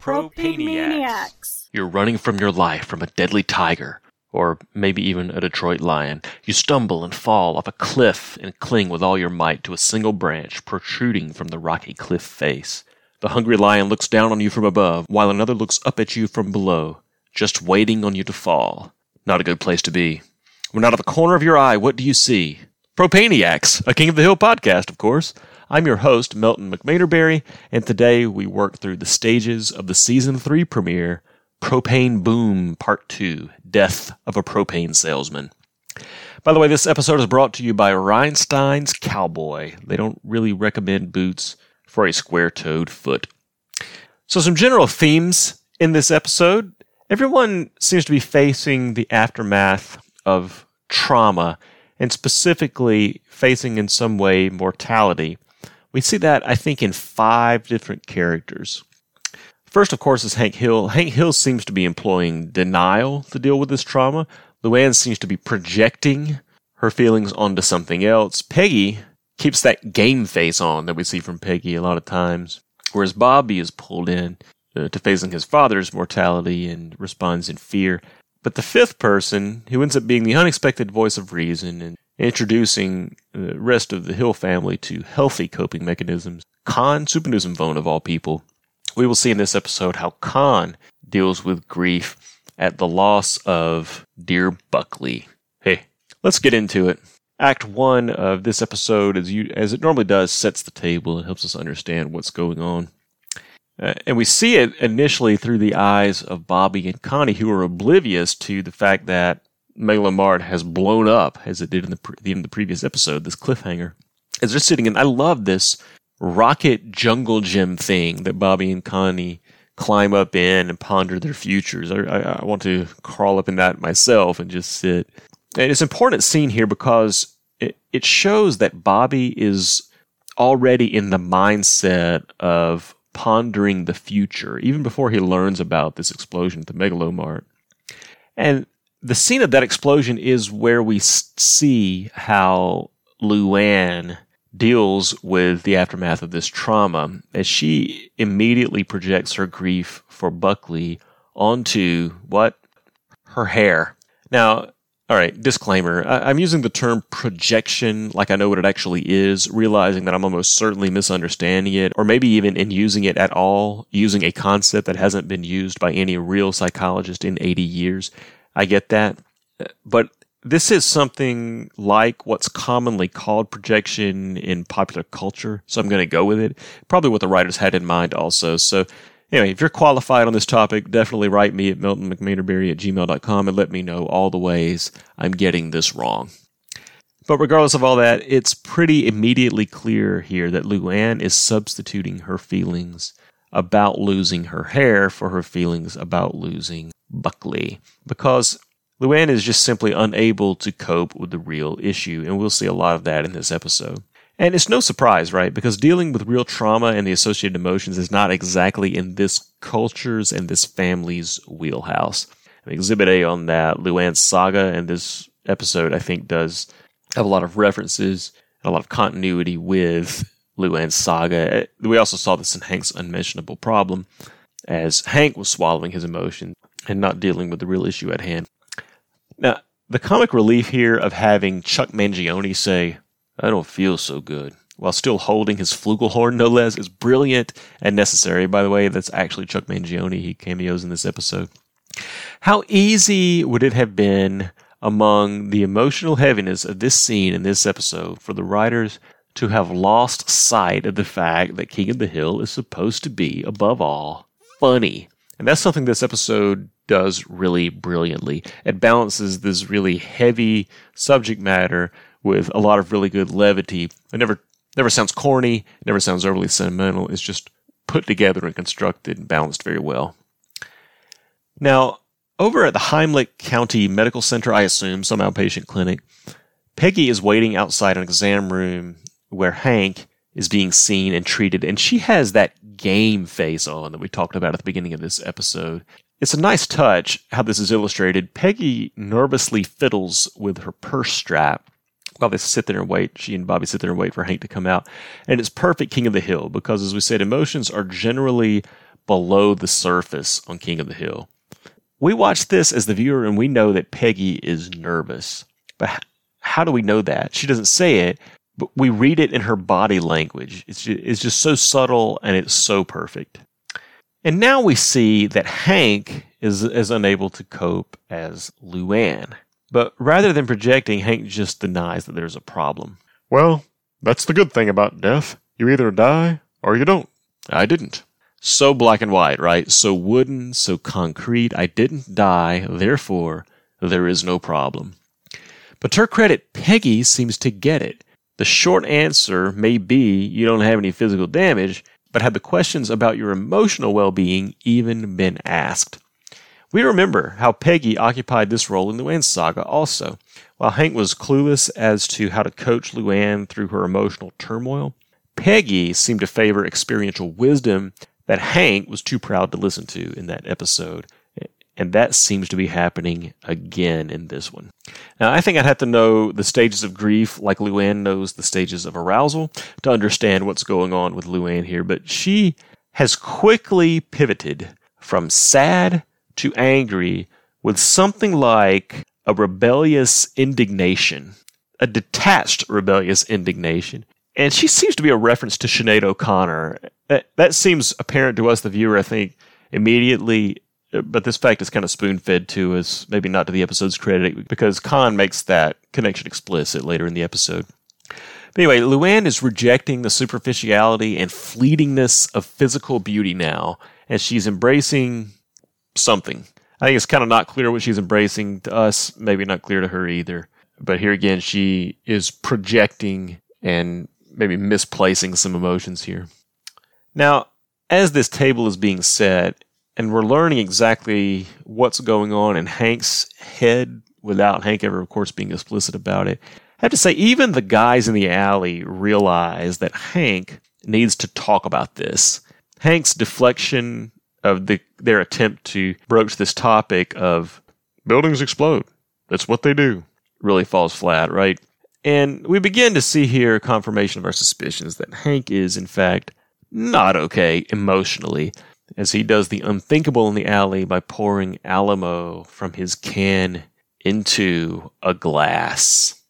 Propaniacs. You're running from your life from a deadly tiger, or maybe even a Detroit lion. You stumble and fall off a cliff and cling with all your might to a single branch protruding from the rocky cliff face. The hungry lion looks down on you from above, while another looks up at you from below, just waiting on you to fall. Not a good place to be. When out of the corner of your eye, what do you see? Propaniacs, a King of the Hill podcast, of course. I'm your host, Melton McMaterberry, and today we work through the stages of the season three premiere, Propane Boom Part 2 Death of a Propane Salesman. By the way, this episode is brought to you by Rhinestein's Cowboy. They don't really recommend boots for a square toed foot. So, some general themes in this episode. Everyone seems to be facing the aftermath of trauma, and specifically facing in some way mortality. We see that, I think, in five different characters. First, of course, is Hank Hill. Hank Hill seems to be employing denial to deal with this trauma. Luann seems to be projecting her feelings onto something else. Peggy keeps that game face on that we see from Peggy a lot of times, whereas Bobby is pulled in uh, to facing his father's mortality and responds in fear. But the fifth person, who ends up being the unexpected voice of reason and introducing the rest of the Hill family to healthy coping mechanisms. Kahn Souphanousinphone, of all people. We will see in this episode how Kahn deals with grief at the loss of dear Buckley. Hey, let's get into it. Act one of this episode, as you as it normally does, sets the table and helps us understand what's going on. Uh, and we see it initially through the eyes of Bobby and Connie, who are oblivious to the fact that Megalomart has blown up as it did in the, pre- in the previous episode, this cliffhanger. As they're sitting in, I love this rocket jungle gym thing that Bobby and Connie climb up in and ponder their futures. I, I, I want to crawl up in that myself and just sit. And it's an important scene here because it, it shows that Bobby is already in the mindset of pondering the future, even before he learns about this explosion at the Megalomart. And the scene of that explosion is where we see how Luann deals with the aftermath of this trauma as she immediately projects her grief for Buckley onto what? Her hair. Now, all right, disclaimer. I, am using the term projection like I know what it actually is, realizing that I'm almost certainly misunderstanding it, or maybe even in using it at all, using a concept that hasn't been used by any real psychologist in 80 years. I get that. But this is something like what's commonly called projection in popular culture. So I'm going to go with it. Probably what the writers had in mind also. So anyway, if you're qualified on this topic, definitely write me at meltonmcmaterberry at gmail.com and let me know all the ways I'm getting this wrong. But regardless of all that, it's pretty immediately clear here that Luann is substituting her feelings about losing her hair for her feelings about losing Buckley because Luann is just simply unable to cope with the real issue, and we'll see a lot of that in this episode. And it's no surprise, right? Because dealing with real trauma and the associated emotions is not exactly in this culture's and this family's wheelhouse. Exhibit A on that, Luann's saga, and this episode, I think, does have a lot of references, and a lot of continuity with Luann's saga. We also saw this in Hank's unmentionable problem, as Hank was swallowing his emotions and not dealing with the real issue at hand. Now, the comic relief here of having Chuck Mangione say, I don't feel so good, while still holding his flugelhorn, no less, is brilliant and necessary. By the way, that's actually Chuck Mangione. He cameos in this episode. How easy would it have been among the emotional heaviness of this scene in this episode for the writers to have lost sight of the fact that King of the Hill is supposed to be, above all, funny. And that's something this episode does really brilliantly. It balances this really heavy subject matter with a lot of really good levity. It never never sounds corny, it never sounds overly sentimental. It's just put together and constructed and balanced very well. Now, over at the Heimlich County Medical Center, I assume, some outpatient clinic, Peggy is waiting outside an exam room where Hank is being seen and treated, and she has that game face on that we talked about at the beginning of this episode. It's a nice touch how this is illustrated. Peggy nervously fiddles with her purse strap while they sit there and wait. She and Bobby sit there and wait for Hank to come out. And it's perfect King of the Hill because, as we said, emotions are generally below the surface on King of the Hill. We watch this as the viewer and we know that Peggy is nervous. But how do we know that? She doesn't say it, but we read it in her body language. It's just, it's just so subtle and it's so perfect. And now we see that Hank is, is unable to cope as Luann. But rather than projecting, Hank just denies that there's a problem. Well, that's the good thing about death. You either die or you don't. I didn't. So black and white, right? So wooden, so concrete. I didn't die, therefore, there is no problem. But to her credit, Peggy seems to get it. The short answer may be you don't have any physical damage, but have the questions about your emotional well being even been asked? We remember how Peggy occupied this role in Luann's saga also. While Hank was clueless as to how to coach Luann through her emotional turmoil, Peggy seemed to favor experiential wisdom that Hank was too proud to listen to in that episode. And that seems to be happening again in this one. Now, I think I'd have to know the stages of grief like Luann knows the stages of arousal to understand what's going on with Luann here, but she has quickly pivoted from sad to angry with something like a rebellious indignation, a detached rebellious indignation. And she seems to be a reference to Sinead O'Connor. That, that seems apparent to us, the viewer, I think, immediately. But this fact is kind of spoon fed to us, maybe not to the episode's credit, because Kahn makes that connection explicit later in the episode. But anyway, Luann is rejecting the superficiality and fleetingness of physical beauty now, and she's embracing something. I think it's kind of not clear what she's embracing to us, maybe not clear to her either. But here again, she is projecting and maybe misplacing some emotions here. Now, as this table is being set, and we're learning exactly what's going on in Hank's head without Hank ever, of course, being explicit about it, I have to say, even the guys in the alley realize that Hank needs to talk about this. Hank's deflection of the, their attempt to broach this topic of buildings explode. That's what they do. Really falls flat, right? And we begin to see here confirmation of our suspicions that Hank is, in fact, not okay emotionally, as he does the unthinkable in the alley by pouring Alamo from his can into a glass.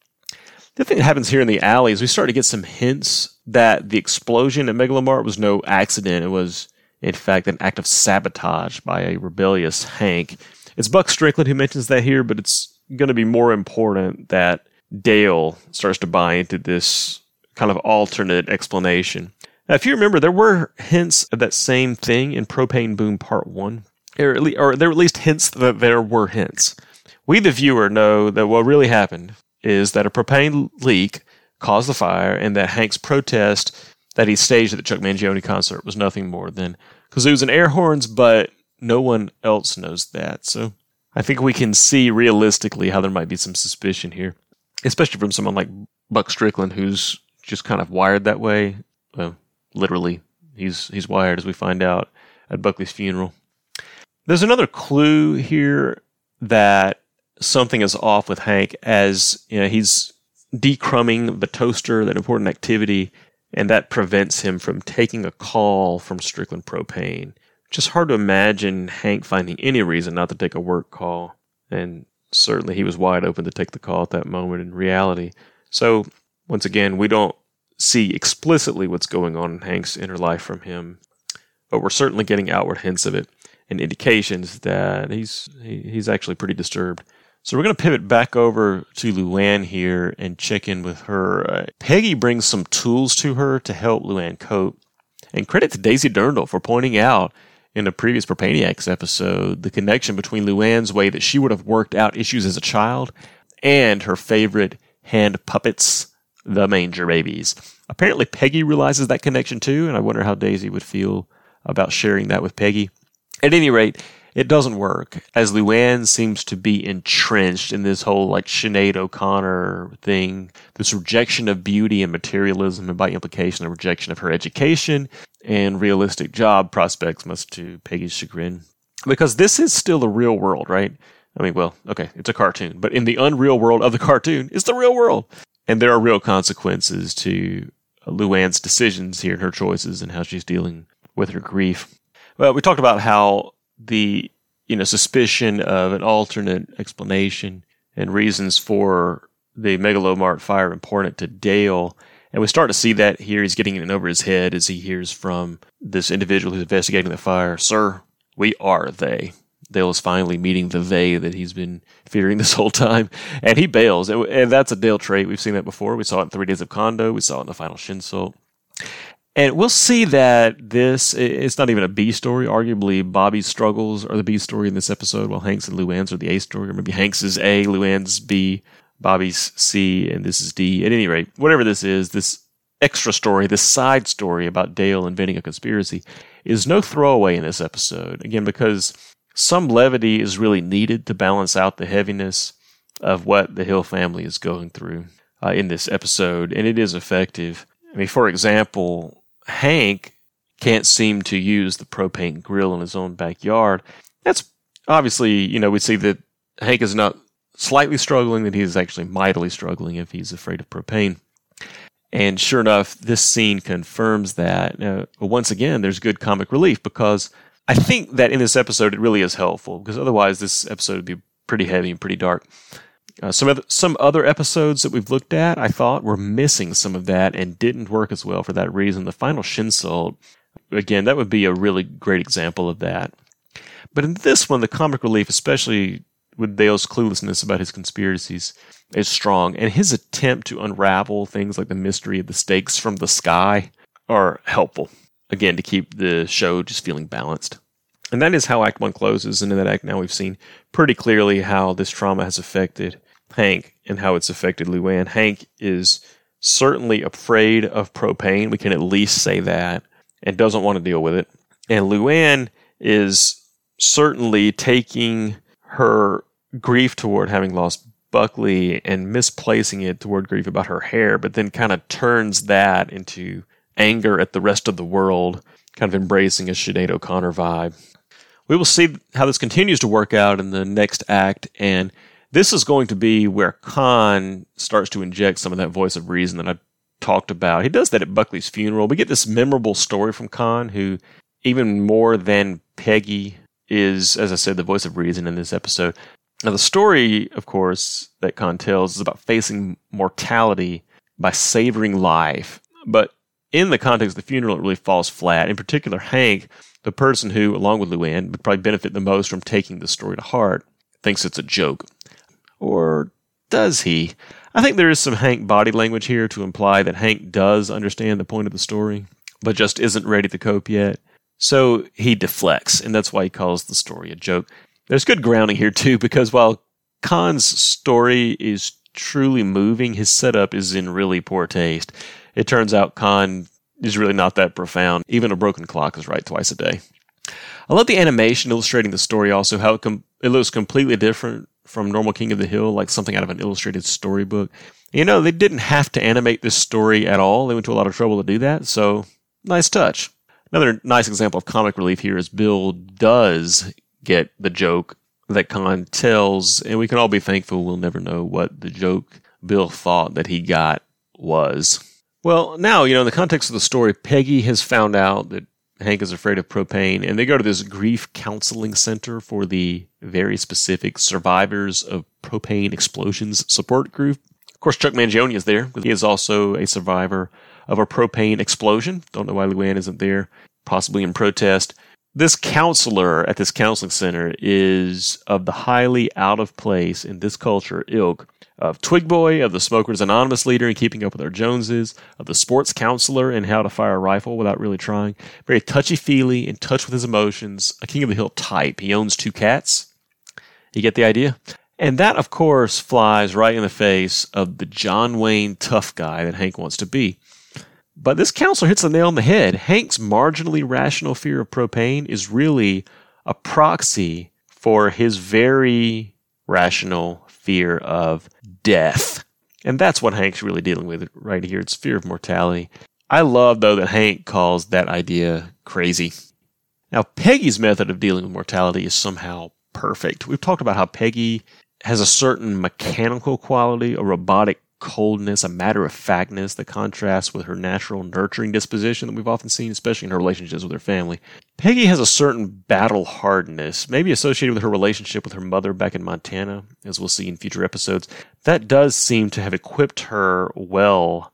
The thing that happens here in the alley is we start to get some hints that the explosion at Megalomart was no accident. It was in fact, an act of sabotage by a rebellious Hank. It's Buck Strickland who mentions that here, but it's going to be more important that Dale starts to buy into this kind of alternate explanation. Now, if you remember, there were hints of that same thing in Propane Boom Part 1, or, least, or there were at least hints that there were hints. We, the viewer, know that what really happened is that a propane leak caused the fire and that Hank's protest that he staged at the Chuck Mangione concert was nothing more than kazoos and air horns, but no one else knows that. So I think we can see realistically how there might be some suspicion here, especially from someone like Buck Strickland, who's just kind of wired that way. Well, literally, he's he's wired as we find out at Buckley's funeral. There's another clue here that something is off with Hank as you know he's decrumbing the toaster, that important activity, and that prevents him from taking a call from Strickland Propane. Just hard to imagine Hank finding any reason not to take a work call, and certainly he was wide open to take the call at that moment in reality. So, once again, we don't see explicitly what's going on in Hank's inner life from him, but we're certainly getting outward hints of it and indications that he's he's actually pretty disturbed. So we're going to pivot back over to Luann here and check in with her. Uh, Peggy brings some tools to her to help Luann cope. And credit to Daisy Derndahl for pointing out in a previous Propaniacs episode the connection between Luann's way that she would have worked out issues as a child and her favorite hand puppets, the Manger Babies. Apparently, Peggy realizes that connection too, and I wonder how Daisy would feel about sharing that with Peggy. At any rate, it doesn't work, as Luann seems to be entrenched in this whole like Sinead O'Connor thing, this rejection of beauty and materialism, and by implication, a rejection of her education and realistic job prospects, much to Peggy's chagrin. Because this is still the real world, right? I mean, well, okay, it's a cartoon, but in the unreal world of the cartoon, it's the real world. And there are real consequences to Luann's decisions here and her choices and how she's dealing with her grief. Well, we talked about how the you know suspicion of an alternate explanation and reasons for the megalomart fire important to Dale. And we start to see that here. He's getting in over his head as he hears from this individual who's investigating the fire. Sir, we are they. Dale is finally meeting the they that he's been fearing this whole time, and he bails. And that's a Dale trait. We've seen that before. We saw it in Three Days of Kkondo. We saw it in the final Shinsult. And we'll see that this it's not even a B story. Arguably, Bobby's struggles are the B story in this episode, while Hanks and Luann's are the A story, or maybe Hanks is A, Luann's B, Bobby's C, and this is D. At any rate, whatever this is, this extra story, this side story about Dale inventing a conspiracy, is no throwaway in this episode. Again, because some levity is really needed to balance out the heaviness of what the Hill family is going through uh, in this episode, and it is effective. I mean, for example, Hank can't seem to use the propane grill in his own backyard. That's obviously, you know, we see that Hank is not slightly struggling, that he is actually mightily struggling if he's afraid of propane. And sure enough, this scene confirms that. Now, once again, there's good comic relief because I think that in this episode it really is helpful because otherwise this episode would be pretty heavy and pretty dark. Uh, some other, some other episodes that we've looked at, I thought, were missing some of that and didn't work as well for that reason. The final Shinsult, again, that would be a really great example of that. But in this one, the comic relief, especially with Dale's cluelessness about his conspiracies, is strong, and his attempt to unravel things like the mystery of the stakes from the sky are helpful again to keep the show just feeling balanced. And that is how Act One closes. And in that act, now we've seen pretty clearly how this trauma has affected Hank and how it's affected Luann. Hank is certainly afraid of propane. We can at least say that, and doesn't want to deal with it. And Luann is certainly taking her grief toward having lost Buckley and misplacing it toward grief about her hair, but then kind of turns that into anger at the rest of the world, kind of embracing a Sinead O'Connor vibe. We will see how this continues to work out in the next act, and this is going to be where Kahn starts to inject some of that voice of reason that I talked about. He does that at Buckley's funeral. We get this memorable story from Kahn, who, even more than Peggy, is, as I said, the voice of reason in this episode. Now, the story, of course, that Kahn tells is about facing mortality by savoring life. But in the context of the funeral, it really falls flat. In particular, Hank, the person who, along with Luann, would probably benefit the most from taking the story to heart, thinks it's a joke. Or does he? I think there is some Hank body language here to imply that Hank does understand the point of the story, but just isn't ready to cope yet. So he deflects, and that's why he calls the story a joke. There's good grounding here, too, because while Kahn's story is truly moving, his setup is in really poor taste. It turns out Kahn is really not that profound. Even a broken clock is right twice a day. I love the animation illustrating the story also, how it, com- it looks completely different from normal King of the Hill, like something out of an illustrated storybook. You know, they didn't have to animate this story at all. They went to a lot of trouble to do that, so nice touch. Another nice example of comic relief here is Bill does get the joke that Kahn tells, and we can all be thankful we'll never know what the joke Bill thought that he got was. Well, now, you know, in the context of the story, Peggy has found out that Hank is afraid of propane, and they go to this grief counseling center for the very specific survivors of propane explosions support group. Of course, Chuck Mangione is there he is also a survivor of a propane explosion. Don't know why Luann isn't there, possibly in protest. This counselor at this counseling center is of the highly out of place in this culture ilk of Twig Boy, of the Smokers Anonymous leader in Keeping Up with Our Joneses, of the sports counselor in How to Fire a Rifle Without Really Trying. Very touchy feely, in touch with his emotions, a King of the Hill type. He owns two cats. You get the idea? And that, of course, flies right in the face of the John Wayne tough guy that Hank wants to be. But this counselor hits the nail on the head. Hank's marginally rational fear of propane is really a proxy for his very rational fear of death. And that's what Hank's really dealing with right here. It's fear of mortality. I love, though, that Hank calls that idea crazy. Now, Peggy's method of dealing with mortality is somehow perfect. We've talked about how Peggy has a certain mechanical quality, a robotic coldness, a matter of factness that contrasts with her natural nurturing disposition that we've often seen, especially in her relationships with her family. Peggy has a certain battle hardness, maybe associated with her relationship with her mother back in Montana, as we'll see in future episodes. That does seem to have equipped her well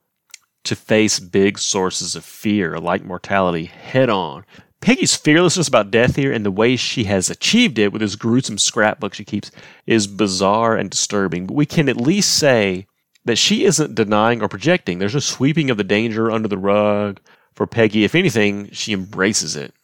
to face big sources of fear like mortality head on. Peggy's fearlessness about death here and the way she has achieved it with this gruesome scrapbook she keeps is bizarre and disturbing, but we can at least say that she isn't denying or projecting. There's no sweeping of the danger under the rug for Peggy. If anything, she embraces it.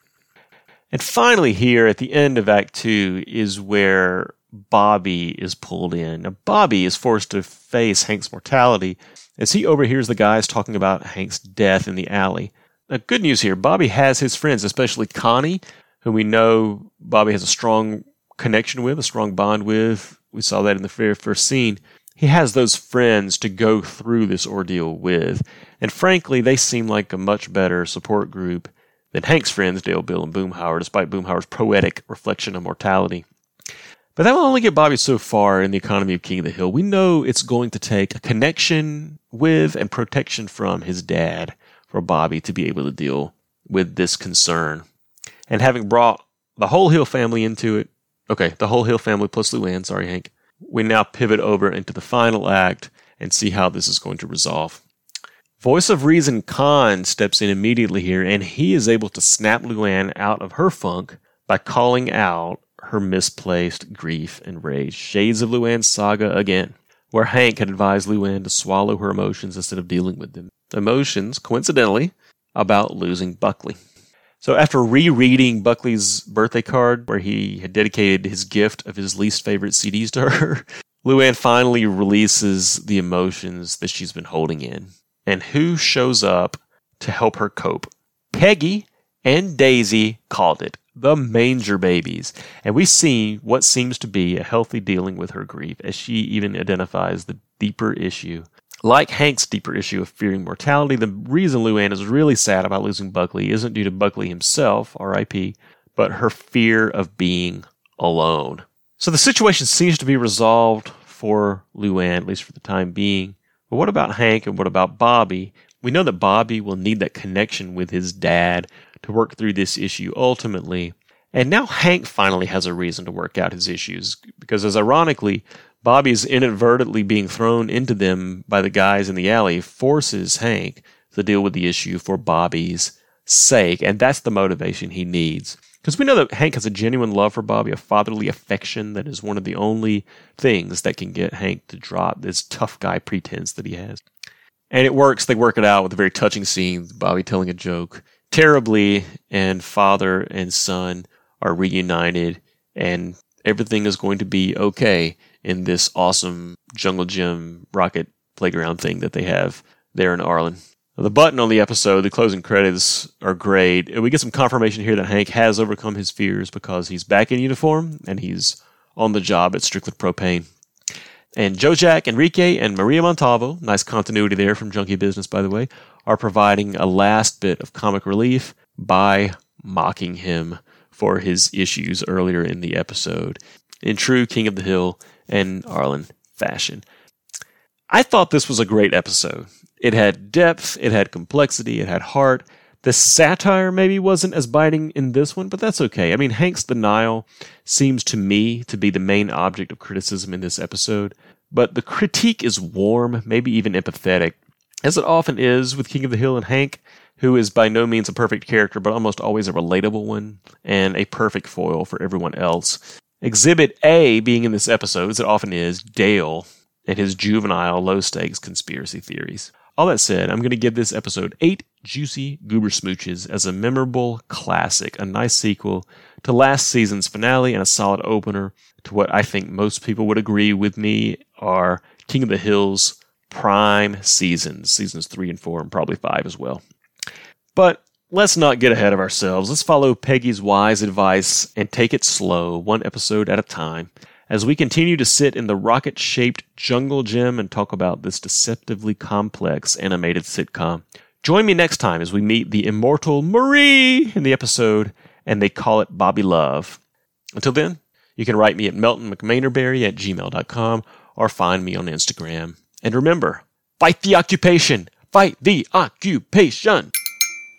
And finally, here at the end of Act Two is where Bobby is pulled in. Now, Bobby is forced to face Hank's mortality as he overhears the guys talking about Hank's death in the alley. Now, good news here Bobby has his friends, especially Connie, who we know Bobby has a strong connection with, a strong bond with. We saw that in the very first scene. He has those friends to go through this ordeal with. And frankly, they seem like a much better support group than Hank's friends, Dale, Bill, and Boomhauer, despite Boomhauer's poetic reflection of mortality. But that will only get Bobby so far in the economy of King of the Hill. We know it's going to take a connection with and protection from his dad for Bobby to be able to deal with this concern. And having brought the whole Hill family into it, okay, the whole Hill family plus Luann, sorry, Hank, we now pivot over into the final act and see how this is going to resolve. Voice of Reason Kahn steps in immediately here, and he is able to snap Luann out of her funk by calling out her misplaced grief and rage. Shades of Luann's saga again, where Hank had advised Luann to swallow her emotions instead of dealing with them. Emotions, coincidentally, about losing Buckley. So after rereading Buckley's birthday card, where he had dedicated his gift of his least favorite CDs to her, Luann finally releases the emotions that she's been holding in. And who shows up to help her cope? Peggy and Daisy called it the manger babies. And we see what seems to be a healthy dealing with her grief as she even identifies the deeper issue. Like Hank's deeper issue of fearing mortality, the reason Luann is really sad about losing Buckley isn't due to Buckley himself, RIP, but her fear of being alone. So the situation seems to be resolved for Luann, at least for the time being. But what about Hank and what about Bobby? We know that Bobby will need that connection with his dad to work through this issue ultimately. And now Hank finally has a reason to work out his issues because, as ironically, Bobby's inadvertently being thrown into them by the guys in the alley forces Hank to deal with the issue for Bobby's sake. And that's the motivation he needs. Because we know that Hank has a genuine love for Bobby, a fatherly affection that is one of the only things that can get Hank to drop this tough guy pretense that he has. And it works. They work it out with a very touching scene, Bobby telling a joke terribly, and father and son are reunited, and everything is going to be okay in this awesome jungle gym rocket playground thing that they have there in Arlen. The button on the episode, the closing credits are great. We get some confirmation here that Hank has overcome his fears because he's back in uniform and he's on the job at Strickland Propane. And Joe Jack, Enrique, and Maria Montalvo, nice continuity there from Junkie Business, by the way, are providing a last bit of comic relief by mocking him for his issues earlier in the episode in true King of the Hill and Arlen fashion. I thought this was a great episode. It had depth, it had complexity, it had heart. The satire maybe wasn't as biting in this one, but that's okay. I mean, Hank's denial seems to me to be the main object of criticism in this episode, but the critique is warm, maybe even empathetic, as it often is with King of the Hill and Hank, who is by no means a perfect character, but almost always a relatable one and a perfect foil for everyone else. Exhibit A being in this episode, as it often is, Dale and his juvenile low stakes conspiracy theories. All that said, I'm going to give this episode eight juicy goober smooches as a memorable classic, a nice sequel to last season's finale, and a solid opener to what I think most people would agree with me are King of the Hills prime seasons, seasons three and four, and probably five as well. But let's not get ahead of ourselves. Let's follow Peggy's wise advice and take it slow, one episode at a time, as we continue to sit in the rocket shaped jungle gym and talk about this deceptively complex animated sitcom. Join me next time as we meet the immortal Marie in the episode, and they call it Bobby Love. Until then, you can write me at meltonmcmainerberry at gmail.com or find me on Instagram. And remember, Fight the occupation! Fight the occupation!